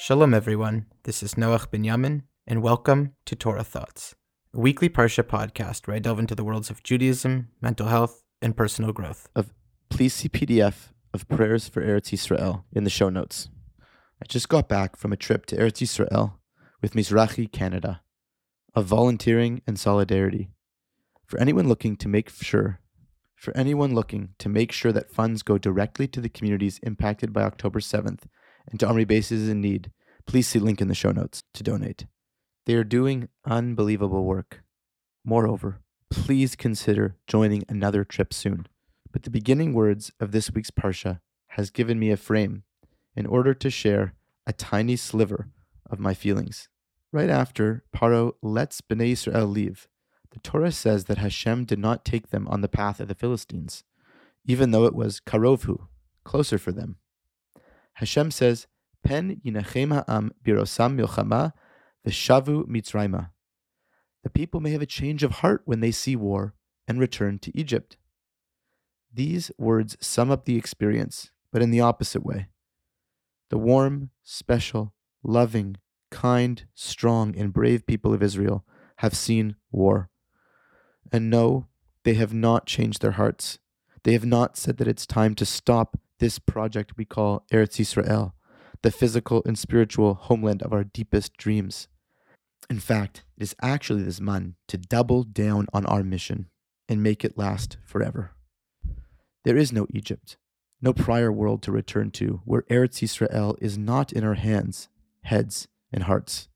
Shalom, everyone. This is Noach Binyamin, and welcome to Torah Thoughts, a weekly Parsha podcast where I delve into the worlds of Judaism, mental health, and personal growth. Of Please see PDF of prayers for Eretz Yisrael in the show notes. I just got back from a trip to Eretz Yisrael with Mizrachi Canada, of volunteering and solidarity. For anyone looking to make sure, for anyone looking to make sure that funds go directly to the communities impacted by October 7th and to army bases in need, please see link in the show notes to donate. They are doing unbelievable work. Moreover, please consider joining another trip soon. But the beginning words of this week's Parsha has given me a frame in order to share a tiny sliver of my feelings. Right after Paro lets Bnei Israel leave, the Torah says that Hashem did not take them on the path of the Philistines, even though it was Karovhu, closer for them. Hashem says, Pen yinachem ha'am birosam milchama v'shavu mitzrayma. The people may have a change of heart when they see war and return to Egypt. These words sum up the experience, but in the opposite way. The warm, special, loving, kind, strong, and brave people of Israel have seen war. And no, they have not changed their hearts. They have not said that it's time to stop this project we call Eretz Yisrael, the physical and spiritual homeland of our deepest dreams. In fact, it is actually this man to double down on our mission and make it last forever. There is no Egypt, no prior world to return to where Eretz Yisrael is not in our hands, heads, and hearts.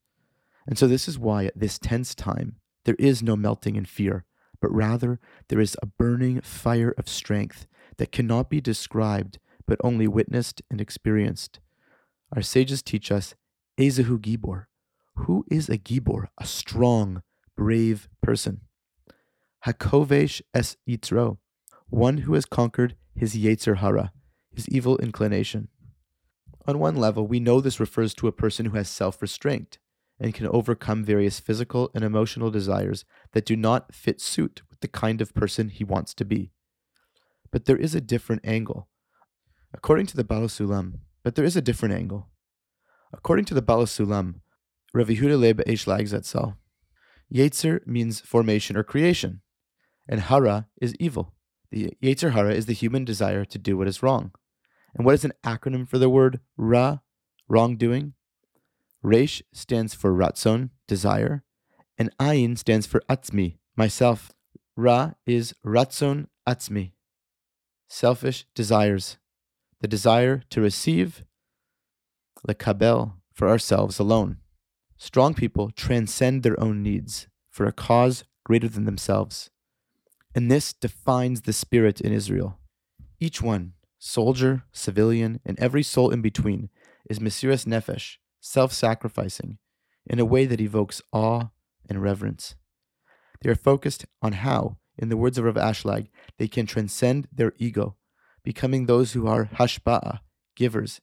And so this is why at this tense time there is no melting in fear, but rather there is a burning fire of strength that cannot be described but only witnessed and experienced. Our sages teach us Ezehu Gibor. Who is a Gibor? A strong, brave person. Hakovesh es Yitzro, one who has conquered his Yetzer Hara, his evil inclination. On one level, we know this refers to a person who has self restraint and can overcome various physical and emotional desires that do not fit suit with the kind of person he wants to be. But there is a different angle. According to the Baal Sulam, but there is a different angle. According to the Baal Sulam, Rav Yehuda Leib Ashlag zatzal, Yetzer means formation or creation, and Hara is evil. The Yetzer Hara is the human desire to do what is wrong. And what is an acronym for the word Ra, wrongdoing? Resh stands for Ratzon, desire, and Ayin stands for Atzmi, myself. Ra is Ratzon Atzmi, selfish desires, the desire to receive, lekabel, for ourselves alone. Strong people transcend their own needs for a cause greater than themselves. And this defines the spirit in Israel. Each one, soldier, civilian, and every soul in between, is Mesiras Nefesh, self sacrificing, in a way that evokes awe and reverence. They are focused on how, in the words of Rav Ashlag, they can transcend their ego, becoming those who are hashba'a, givers,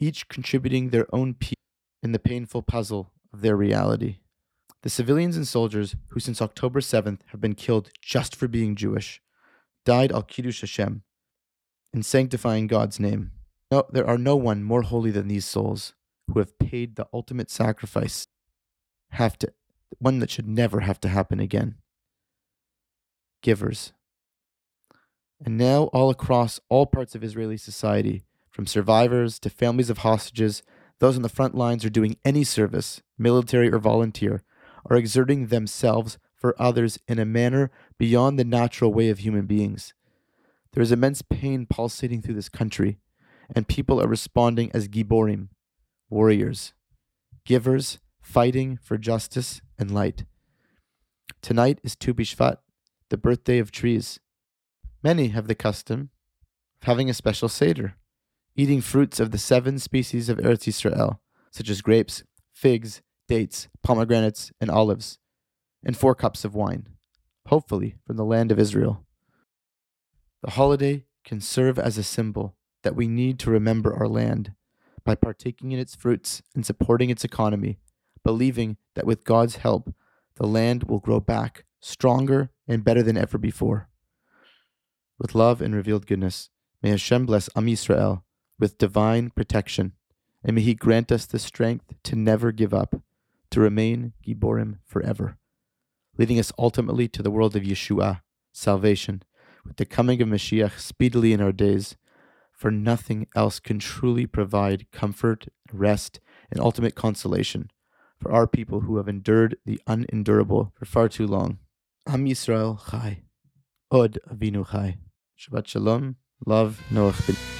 each contributing their own piece in the painful puzzle of their reality. The civilians and soldiers who since October 7th have been killed just for being Jewish died al Kiddush Hashem in sanctifying God's name. No, there are no one more holy than these souls who have paid the ultimate sacrifice. Have to one that should never have to happen again. Givers. And now all across all parts of Israeli society, from survivors to families of hostages, those on the front lines are doing any service, military or volunteer, are exerting themselves for others in a manner beyond the natural way of human beings. There is immense pain pulsating through this country, and people are responding as giborim, warriors, givers, fighting for justice and light. Tonight is Tu B'Shvat, the birthday of trees. Many have the custom of having a special Seder, eating fruits of the seven species of Eretz Yisrael, such as grapes, figs, dates, pomegranates, and olives, and four cups of wine, hopefully from the land of Israel. The holiday can serve as a symbol that we need to remember our land by partaking in its fruits and supporting its economy, believing that with God's help, the land will grow back stronger and better than ever before. With love and revealed goodness, may Hashem bless Am Yisrael with divine protection and may He grant us the strength to never give up, to remain Giborim forever, leading us ultimately to the world of Yeshua, salvation, with the coming of Mashiach speedily in our days, for nothing else can truly provide comfort, rest, and ultimate consolation for our people who have endured the unendurable for far too long. Am Yisrael Chai. Od Avinu Chai. Shabbat Shalom. Love Noach.